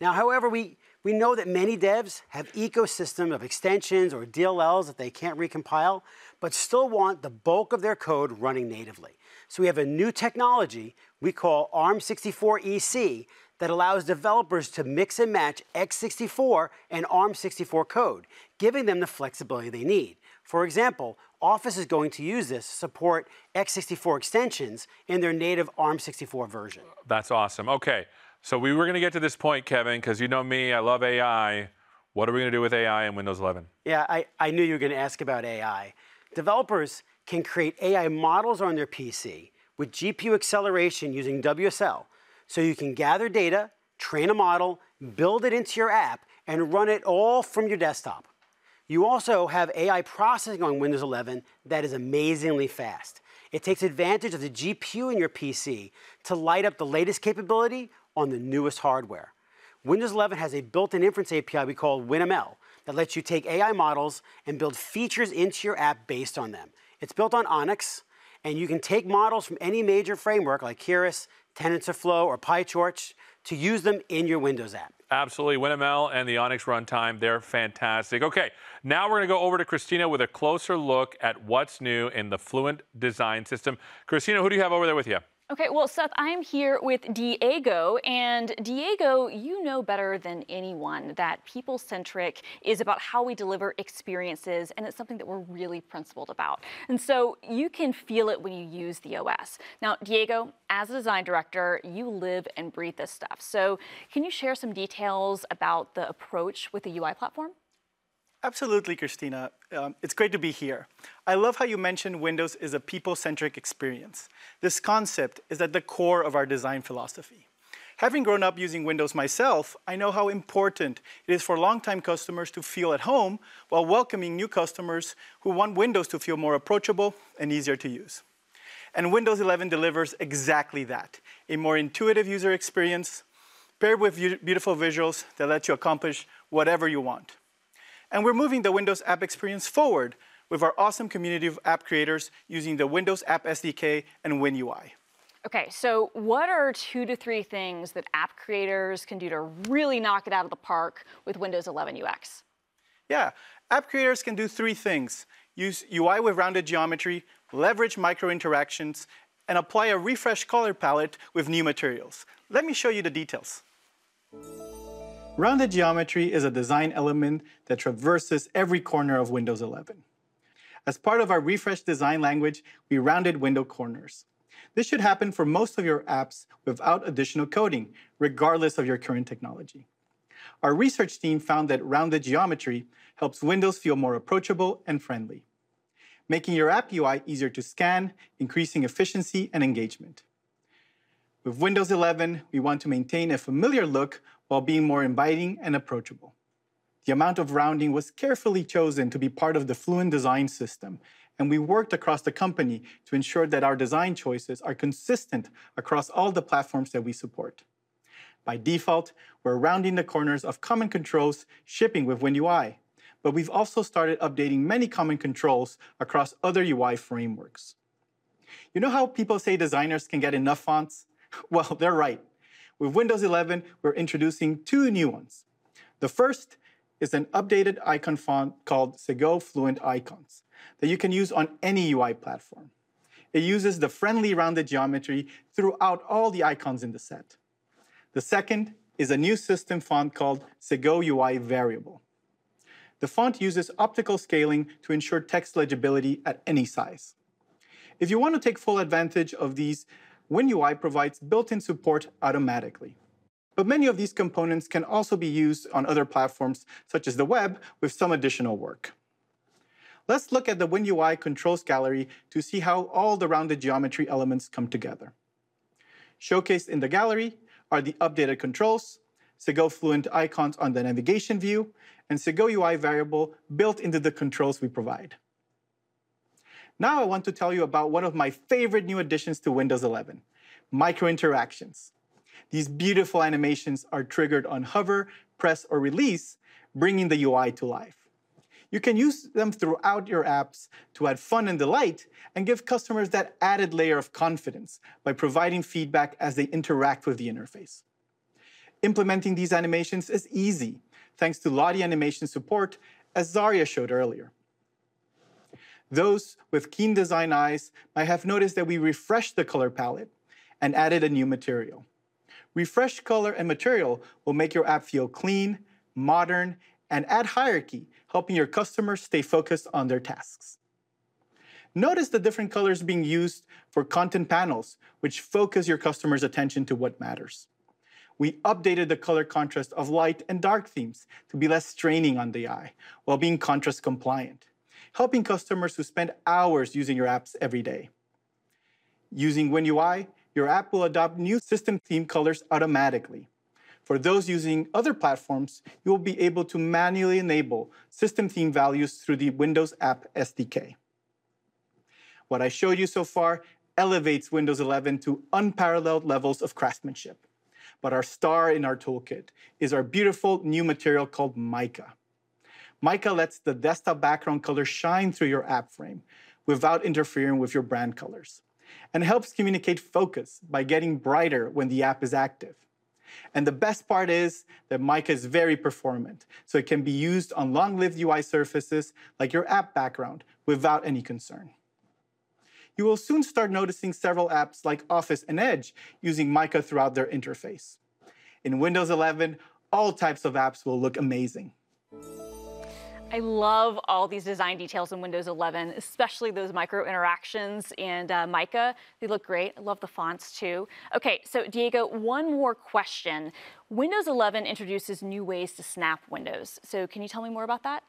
Now, however, we, we know that many devs have ecosystem of extensions or DLLs that they can't recompile, but still want the bulk of their code running natively. So we have a new technology we call ARM64EC that allows developers to mix and match x64 and ARM64 code, giving them the flexibility they need. For example, Office is going to use this to support x64 extensions in their native ARM64 version. That's awesome. Okay, so we were going to get to this point, Kevin, because you know me, I love AI. What are we going to do with AI in Windows 11? Yeah, I, I knew you were going to ask about AI. Developers can create AI models on their PC with GPU acceleration using WSL so you can gather data, train a model, build it into your app, and run it all from your desktop. You also have AI processing on Windows 11 that is amazingly fast. It takes advantage of the GPU in your PC to light up the latest capability on the newest hardware. Windows 11 has a built-in inference API we call WinML that lets you take AI models and build features into your app based on them. It's built on ONNX, and you can take models from any major framework like Keras, TensorFlow, or PyTorch to use them in your Windows app. Absolutely. WinML and the ONNX runtime, they're fantastic. Okay, now we're going to go over to Christina with a closer look at what's new in the Fluent design system. Christina, who do you have over there with you? Okay, well, Seth, I am here with Diego, and Diego, you know better than anyone that people centric is about how we deliver experiences, and it's something that we're really principled about. And so you can feel it when you use the OS. Now, Diego, as a design director, you live and breathe this stuff. So can you share some details about the approach with the UI platform? Absolutely, Christina. Um, it's great to be here. I love how you mentioned Windows is a people-centric experience. This concept is at the core of our design philosophy. Having grown up using Windows myself, I know how important it is for longtime customers to feel at home while welcoming new customers who want Windows to feel more approachable and easier to use. And Windows 11 delivers exactly that, a more intuitive user experience paired with beautiful visuals that let you accomplish whatever you want. And we're moving the Windows app experience forward with our awesome community of app creators using the Windows App SDK and WinUI. Okay, so what are two to three things that app creators can do to really knock it out of the park with Windows 11 UX? Yeah, app creators can do three things. Use UI with rounded geometry, leverage micro interactions, and apply a refresh color palette with new materials. Let me show you the details. Rounded geometry is a design element that traverses every corner of Windows 11. As part of our refresh design language, we rounded window corners. This should happen for most of your apps without additional coding, regardless of your current technology. Our research team found that rounded geometry helps Windows feel more approachable and friendly, making your app UI easier to scan, increasing efficiency and engagement. With Windows 11, we want to maintain a familiar look while being more inviting and approachable. The amount of rounding was carefully chosen to be part of the Fluent design system, and we worked across the company to ensure that our design choices are consistent across all the platforms that we support. By default, we're rounding the corners of common controls shipping with WinUI, but we've also started updating many common controls across other UI frameworks. You know how people say designers can get enough fonts? Well, they're right. With Windows 11, we're introducing two new ones. The first is an updated icon font called Segoe Fluent Icons that you can use on any UI platform. It uses the friendly rounded geometry throughout all the icons in the set. The second is a new system font called Segoe UI Variable. The font uses optical scaling to ensure text legibility at any size. If you want to take full advantage of these WinUI provides built-in support automatically. But many of these components can also be used on other platforms, such as the web, with some additional work. Let's look at the WinUI controls gallery to see how all the rounded geometry elements come together. Showcased in the gallery are the updated controls, Segoe Fluent icons on the navigation view, and Segoe UI variable built into the controls we provide. Now I want to tell you about one of my favorite new additions to Windows 11, micro interactions. These beautiful animations are triggered on hover, press, or release, bringing the UI to life. You can use them throughout your apps to add fun and delight and give customers that added layer of confidence by providing feedback as they interact with the interface. Implementing these animations is easy, thanks to Lottie animation support, as Zaria showed earlier. Those with keen design eyes might have noticed that we refreshed the color palette and added a new material. Refreshed color and material will make your app feel clean, modern, and add hierarchy, helping your customers stay focused on their tasks. Notice the different colors being used for content panels, which focus your customers' attention to what matters. We updated the color contrast of light and dark themes to be less straining on the eye while being contrast compliant, helping customers who spend hours using your apps every day. Using WinUI, your app will adopt new system theme colors automatically. For those using other platforms, you will be able to manually enable system theme values through the Windows App SDK. What I showed you so far elevates Windows 11 to unparalleled levels of craftsmanship. But our star in our toolkit is our beautiful new material called mica. Mica lets the desktop background color shine through your app frame without interfering with your brand colors and helps communicate focus by getting brighter when the app is active. And the best part is that Mica is very performant, so it can be used on long-lived UI surfaces like your app background without any concern. You will soon start noticing several apps like Office and Edge using Mica throughout their interface. In Windows 11, all types of apps will look amazing. I love all these design details in Windows 11, especially those micro interactions and uh, Mica. They look great. I love the fonts too. Okay, so Diego, one more question. Windows 11 introduces new ways to snap windows. So can you tell me more about that?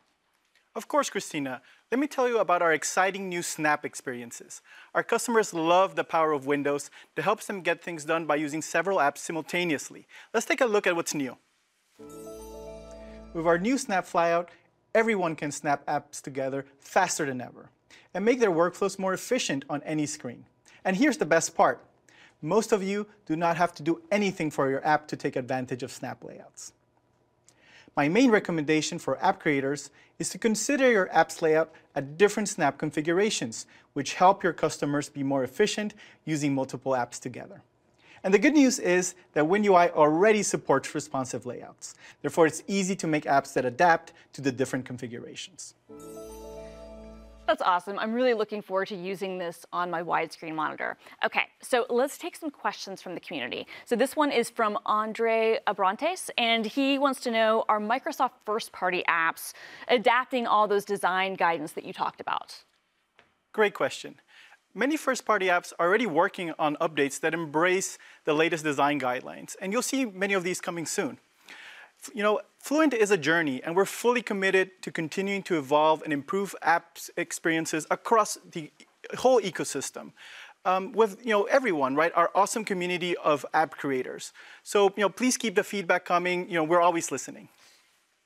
Of course, Christina. Let me tell you about our exciting new Snap experiences. Our customers love the power of Windows that helps them get things done by using several apps simultaneously. Let's take a look at what's new. With our new Snap flyout, everyone can snap apps together faster than ever and make their workflows more efficient on any screen. And here's the best part. Most of you do not have to do anything for your app to take advantage of snap layouts. My main recommendation for app creators is to consider your app's layout at different snap configurations, which help your customers be more efficient using multiple apps together. And the good news is that WinUI already supports responsive layouts. Therefore, it's easy to make apps that adapt to the different configurations. That's awesome. I'm really looking forward to using this on my widescreen monitor. Okay, so let's take some questions from the community. So this one is from Andre Abrantes, and he wants to know, are Microsoft first-party apps adapting all those design guidance that you talked about? Great question. Many first-party apps are already working on updates that embrace the latest design guidelines, and you'll see many of these coming soon. You know, Fluent is a journey, and we're fully committed to continuing to evolve and improve apps experiences across the whole ecosystem. Um, with you know everyone, right? Our awesome community of app creators. So you know, please keep the feedback coming. You know, we're always listening.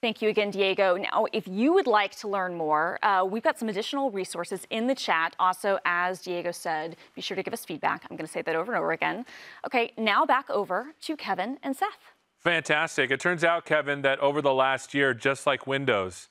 Thank you again, Diego. Now, if you would like to learn more, uh, we've got some additional resources in the chat. Also, as Diego said, be sure to give us feedback. I'm going to say that over and over again. Okay, now back over to Kevin and Seth. Fantastic. It turns out, Kevin, that over the last year, just like Windows,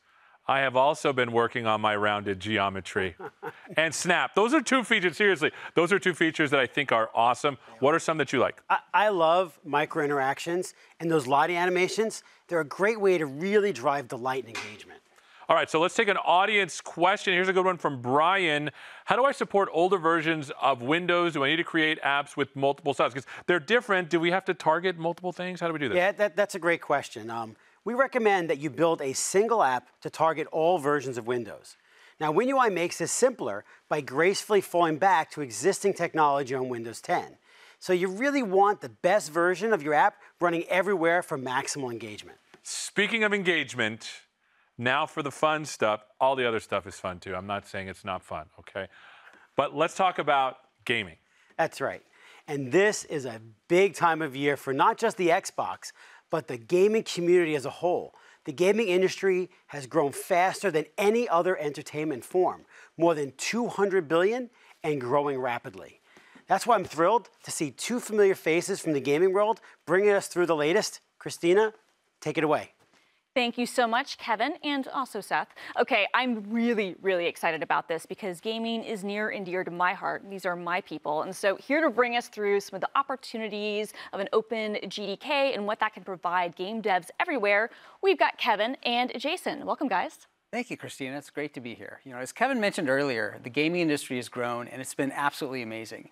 I have also been working on my rounded geometry and Snap. Those are two features, seriously, those are two features that I think are awesome. What are some that you like? I, I love micro interactions and those Lottie animations. They're a great way to really drive delight and engagement. All right, so let's take an audience question. Here's a good one from Brian. How do I support older versions of Windows? Do I need to create apps with multiple styles? Because they're different. Do we have to target multiple things? How do we do that? Yeah, that, that's a great question. Um, we recommend that you build a single app to target all versions of Windows. Now, WinUI makes this simpler by gracefully falling back to existing technology on Windows 10. So you really want the best version of your app running everywhere for maximal engagement. Speaking of engagement, now for the fun stuff. All the other stuff is fun too. I'm not saying it's not fun, okay? But let's talk about gaming. That's right. And this is a big time of year for not just the Xbox, but the gaming community as a whole. The gaming industry has grown faster than any other entertainment form, more than 200 billion and growing rapidly. That's why I'm thrilled to see two familiar faces from the gaming world bringing us through the latest. Christina, take it away. Thank you so much, Kevin, and also Seth. Okay, I'm really, really excited about this because gaming is near and dear to my heart. These are my people. And so, here to bring us through some of the opportunities of an open GDK and what that can provide game devs everywhere, we've got Kevin and Jason. Welcome, guys. Thank you, Christina. It's great to be here. You know, as Kevin mentioned earlier, the gaming industry has grown and it's been absolutely amazing.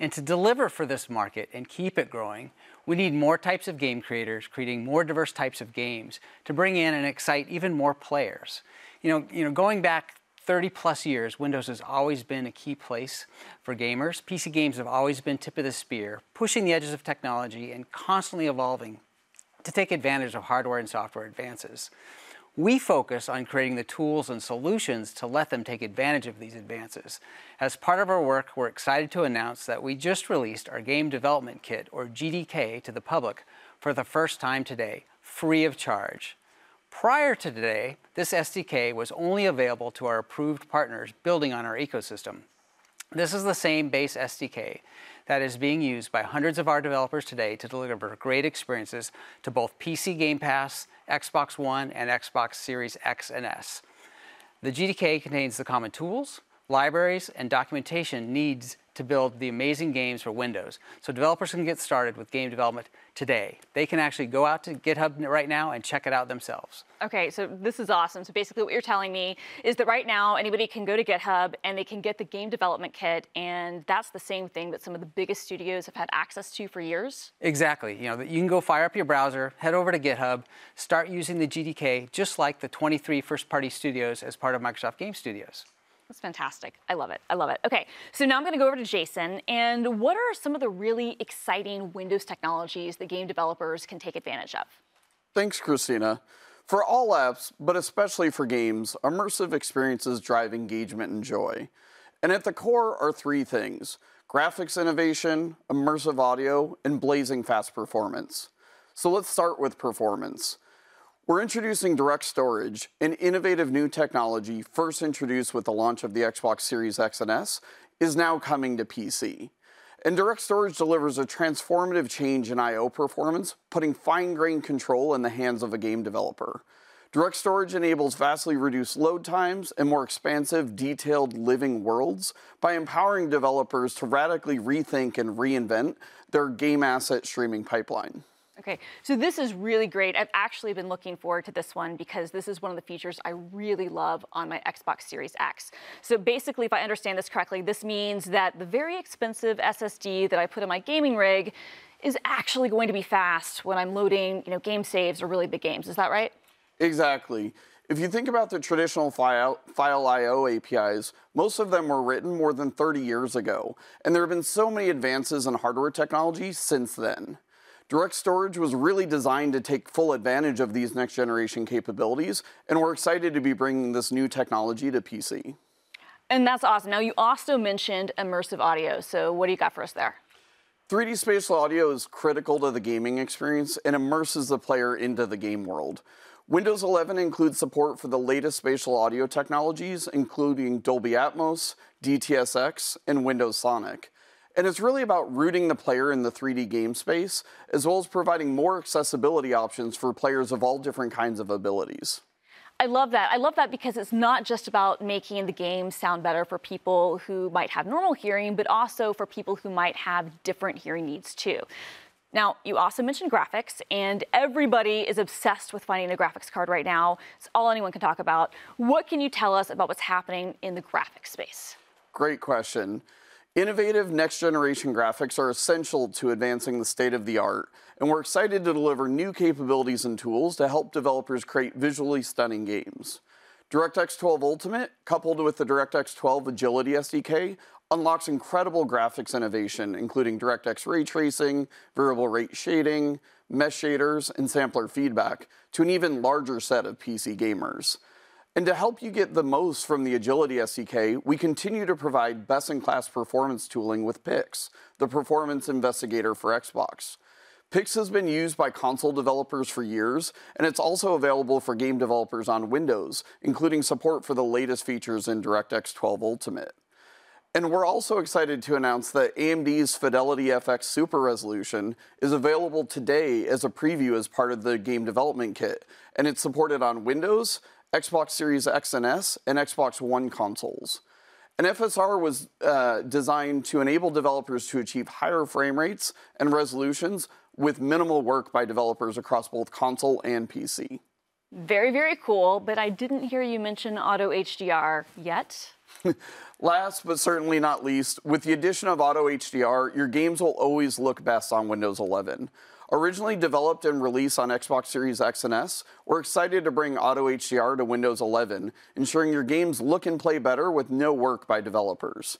And to deliver for this market and keep it growing, we need more types of game creators, creating more diverse types of games to bring in and excite even more players. You know, you know, going back 30 plus years, Windows has always been a key place for gamers. PC games have always been tip of the spear, pushing the edges of technology and constantly evolving to take advantage of hardware and software advances. We focus on creating the tools and solutions to let them take advantage of these advances. As part of our work, we're excited to announce that we just released our Game Development Kit, or GDK, to the public for the first time today, free of charge. Prior to today, this SDK was only available to our approved partners building on our ecosystem. This is the same base SDK that is being used by hundreds of our developers today to deliver great experiences to both PC Game Pass, Xbox One, and Xbox Series X and S. The GDK contains the common tools, libraries, and documentation needs to build the amazing games for Windows. So developers can get started with game development today. They can actually go out to GitHub right now and check it out themselves. Okay, so this is awesome. So basically what you're telling me is that right now anybody can go to GitHub and they can get the game development kit and that's the same thing that some of the biggest studios have had access to for years? Exactly. You know, you can go fire up your browser, head over to GitHub, start using the GDK just like the 23 first-party studios as part of Microsoft Game Studios. That's fantastic. I love it. I love it. Okay, so now I'm going to go over to Jason. And what are some of the really exciting Windows technologies that game developers can take advantage of? Thanks, Christina. For all apps, but especially for games, immersive experiences drive engagement and joy. And at the core are three things graphics innovation, immersive audio, and blazing fast performance. So let's start with performance. We're introducing Direct Storage, an innovative new technology first introduced with the launch of the Xbox Series X and S, is now coming to PC. And Direct Storage delivers a transformative change in I/O performance, putting fine-grained control in the hands of a game developer. Direct Storage enables vastly reduced load times and more expansive, detailed living worlds by empowering developers to radically rethink and reinvent their game asset streaming pipeline. Okay, so this is really great. I've actually been looking forward to this one because this is one of the features I really love on my Xbox Series X. So basically, if I understand this correctly, this means that the very expensive SSD that I put in my gaming rig is actually going to be fast when I'm loading, you know, game saves or really big games. Is that right? Exactly. If you think about the traditional file, file I/O APIs, most of them were written more than 30 years ago, and there have been so many advances in hardware technology since then. Direct Storage was really designed to take full advantage of these next generation capabilities, and we're excited to be bringing this new technology to PC. And that's awesome. Now, you also mentioned immersive audio, so what do you got for us there? 3D spatial audio is critical to the gaming experience and immerses the player into the game world. Windows 11 includes support for the latest spatial audio technologies, including Dolby Atmos, DTS:X, and Windows Sonic. And it's really about rooting the player in the 3D game space, as well as providing more accessibility options for players of all different kinds of abilities. I love that. I love that because it's not just about making the game sound better for people who might have normal hearing, but also for people who might have different hearing needs too. Now, you also mentioned graphics, and everybody is obsessed with finding a graphics card right now. It's all anyone can talk about. What can you tell us about what's happening in the graphics space? Great question. Innovative next generation graphics are essential to advancing the state of the art, and we're excited to deliver new capabilities and tools to help developers create visually stunning games. DirectX 12 Ultimate, coupled with the DirectX 12 Agility SDK, unlocks incredible graphics innovation, including DirectX ray tracing, variable rate shading, mesh shaders, and sampler feedback to an even larger set of PC gamers. And to help you get the most from the Agility SDK, we continue to provide best-in-class performance tooling with Pix, the performance investigator for Xbox. Pix has been used by console developers for years, and it's also available for game developers on Windows, including support for the latest features in DirectX 12 Ultimate. And we're also excited to announce that AMD's FidelityFX Super Resolution is available today as a preview as part of the game development kit. And it's supported on Windows, Xbox Series X and S, and Xbox One consoles. And FSR was uh, designed to enable developers to achieve higher frame rates and resolutions with minimal work by developers across both console and PC. Very, very cool, but I didn't hear you mention Auto HDR yet. Last but certainly not least, with the addition of Auto HDR, your games will always look best on Windows 11. Originally developed and released on Xbox Series X and S, we're excited to bring Auto HDR to Windows 11, ensuring your games look and play better with no work by developers.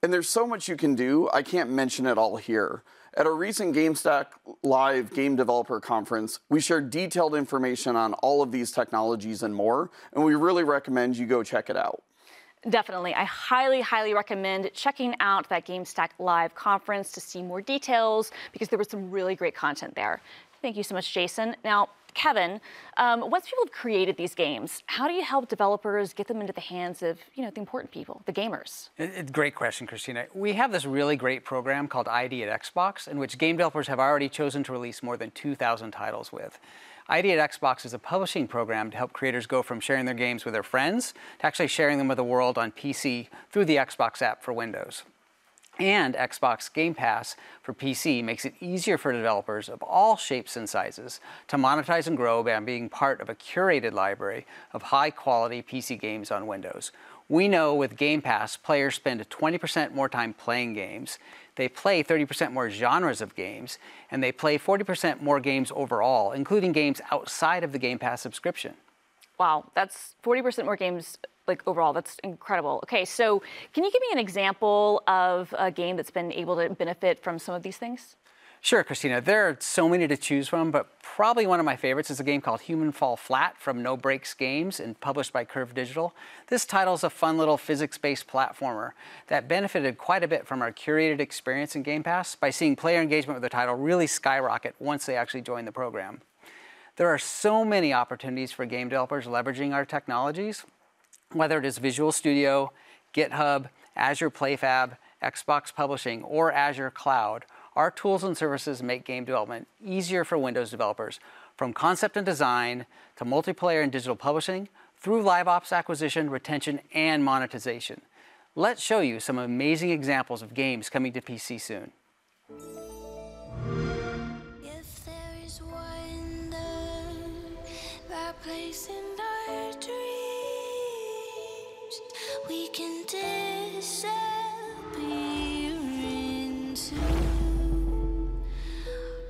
And there's so much you can do, I can't mention it all here. At a recent GameStack Live Game Developer Conference, we shared detailed information on all of these technologies and more, and we really recommend you go check it out. Definitely. I highly, highly recommend checking out that GameStack Live conference to see more details because there was some really great content there. Thank you so much, Jason. Now, Kevin, um, once people have created these games, how do you help developers get them into the hands of you know the important people, the gamers? Great question, Christina. We have this really great program called ID at Xbox, in which game developers have already chosen to release more than 2,000 titles with. ID at Xbox is a publishing program to help creators go from sharing their games with their friends to actually sharing them with the world on PC through the Xbox app for Windows. And Xbox Game Pass for PC makes it easier for developers of all shapes and sizes to monetize and grow by being part of a curated library of high quality PC games on Windows. We know with Game Pass, players spend 20% more time playing games, they play 30% more genres of games, and they play 40% more games overall, including games outside of the Game Pass subscription. Wow, that's 40% more games like overall. That's incredible. Okay, so can you give me an example of a game that's been able to benefit from some of these things? Sure, Christina. There are so many to choose from, but probably one of my favorites is a game called Human Fall Flat from No Brakes Games and published by Curve Digital. This title is a fun little physics-based platformer that benefited quite a bit from our curated experience in Game Pass by seeing player engagement with the title really skyrocket once they actually joined the program. There are so many opportunities for game developers leveraging our technologies, whether it is Visual Studio, GitHub, Azure PlayFab, Xbox Publishing, or Azure Cloud our tools and services make game development easier for Windows developers, from concept and design to multiplayer and digital publishing, through live ops acquisition, retention, and monetization. Let's show you some amazing examples of games coming to PC soon. we can disappear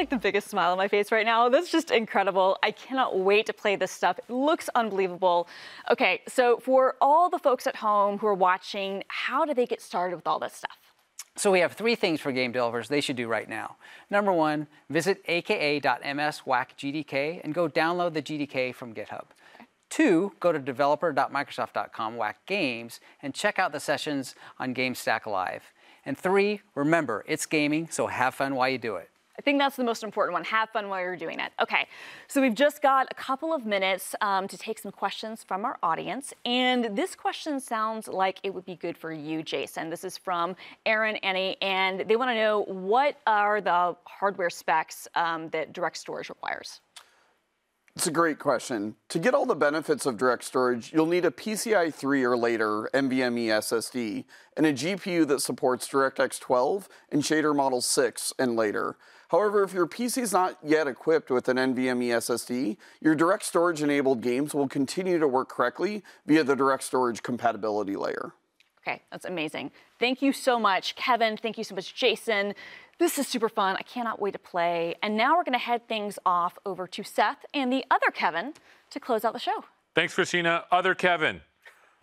like the biggest smile on my face right now. That's just incredible. I cannot wait to play this stuff. It looks unbelievable. Okay, so for all the folks at home who are watching, how do they get started with all this stuff? So we have three things for game developers they should do right now. Number one, visit aka.ms/whack-gdk and go download the GDK from GitHub. Two, go to developer.microsoft.com whack games and check out the sessions on GameStack Live. And three, remember, it's gaming, so have fun while you do it. I think that's the most important one. Have fun while you're doing it. Okay, so we've just got a couple of minutes um, to take some questions from our audience. And this question sounds like it would be good for you, Jason. This is from Aaron Annie, and they want to know what are the hardware specs um, that direct storage requires? It's a great question. To get all the benefits of direct storage, you'll need a PCI 3 or later NVMe SSD and a GPU that supports DirectX 12 and Shader Model 6 and later. However, if your PC is not yet equipped with an NVMe SSD, your direct storage enabled games will continue to work correctly via the direct storage compatibility layer. Okay, that's amazing. Thank you so much, Kevin. Thank you so much, Jason. This is super fun. I cannot wait to play. And now we're going to head things off over to Seth and the other Kevin to close out the show. Thanks, Christina. Other Kevin,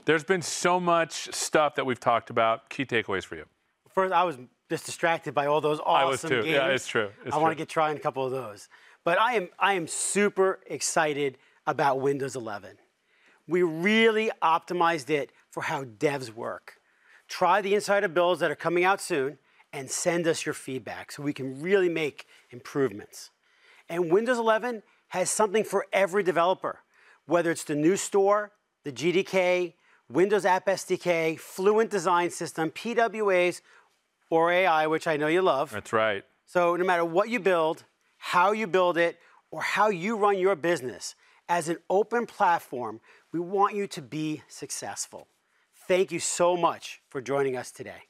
there's been so much stuff that we've talked about. Key takeaways for you. First, I was just distracted by all those awesome I was too. games. Yeah, it's true. It's I want to get trying a couple of those. But I am I am super excited about Windows 11. We really optimized it for how devs work. Try the insider builds that are coming out soon and send us your feedback so we can really make improvements. And Windows 11 has something for every developer, whether it's the new store, the GDK, Windows App SDK, Fluent Design System, PWAs, or AI, which I know you love. That's right. So no matter what you build, how you build it, or how you run your business, as an open platform, we want you to be successful. Thank you so much for joining us today.